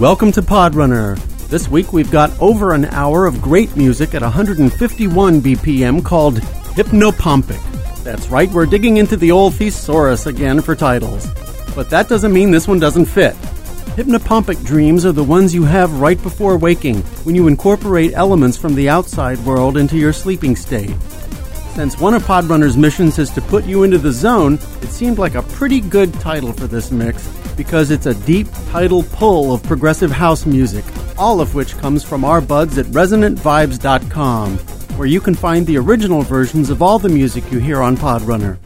welcome to Podrunner. This week we've got over an hour of great music at 151 BPM called Hypnopompic. That's right, we're digging into the old thesaurus again for titles. But that doesn't mean this one doesn't fit. Hypnopompic dreams are the ones you have right before waking, when you incorporate elements from the outside world into your sleeping state. Since one of Podrunner's missions is to put you into the zone, it seemed like a pretty good title for this mix because it's a deep tidal pull of progressive house music, all of which comes from our buds at resonantvibes.com, where you can find the original versions of all the music you hear on Podrunner.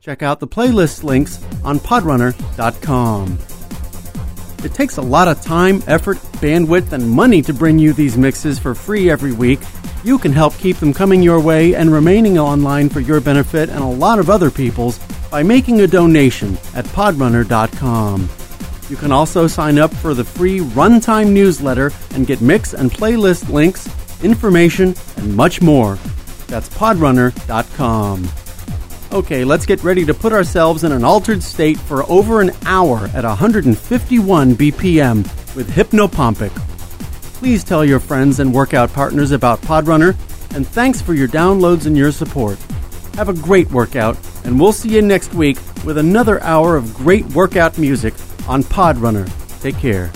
Check out the playlist links on podrunner.com. It takes a lot of time, effort, bandwidth, and money to bring you these mixes for free every week, you can help keep them coming your way and remaining online for your benefit and a lot of other people's by making a donation at podrunner.com. You can also sign up for the free Runtime newsletter and get mix and playlist links, information, and much more. That's podrunner.com. Okay, let's get ready to put ourselves in an altered state for over an hour at 151 BPM with Hypnopompic Please tell your friends and workout partners about Podrunner, and thanks for your downloads and your support. Have a great workout, and we'll see you next week with another hour of great workout music on Podrunner. Take care.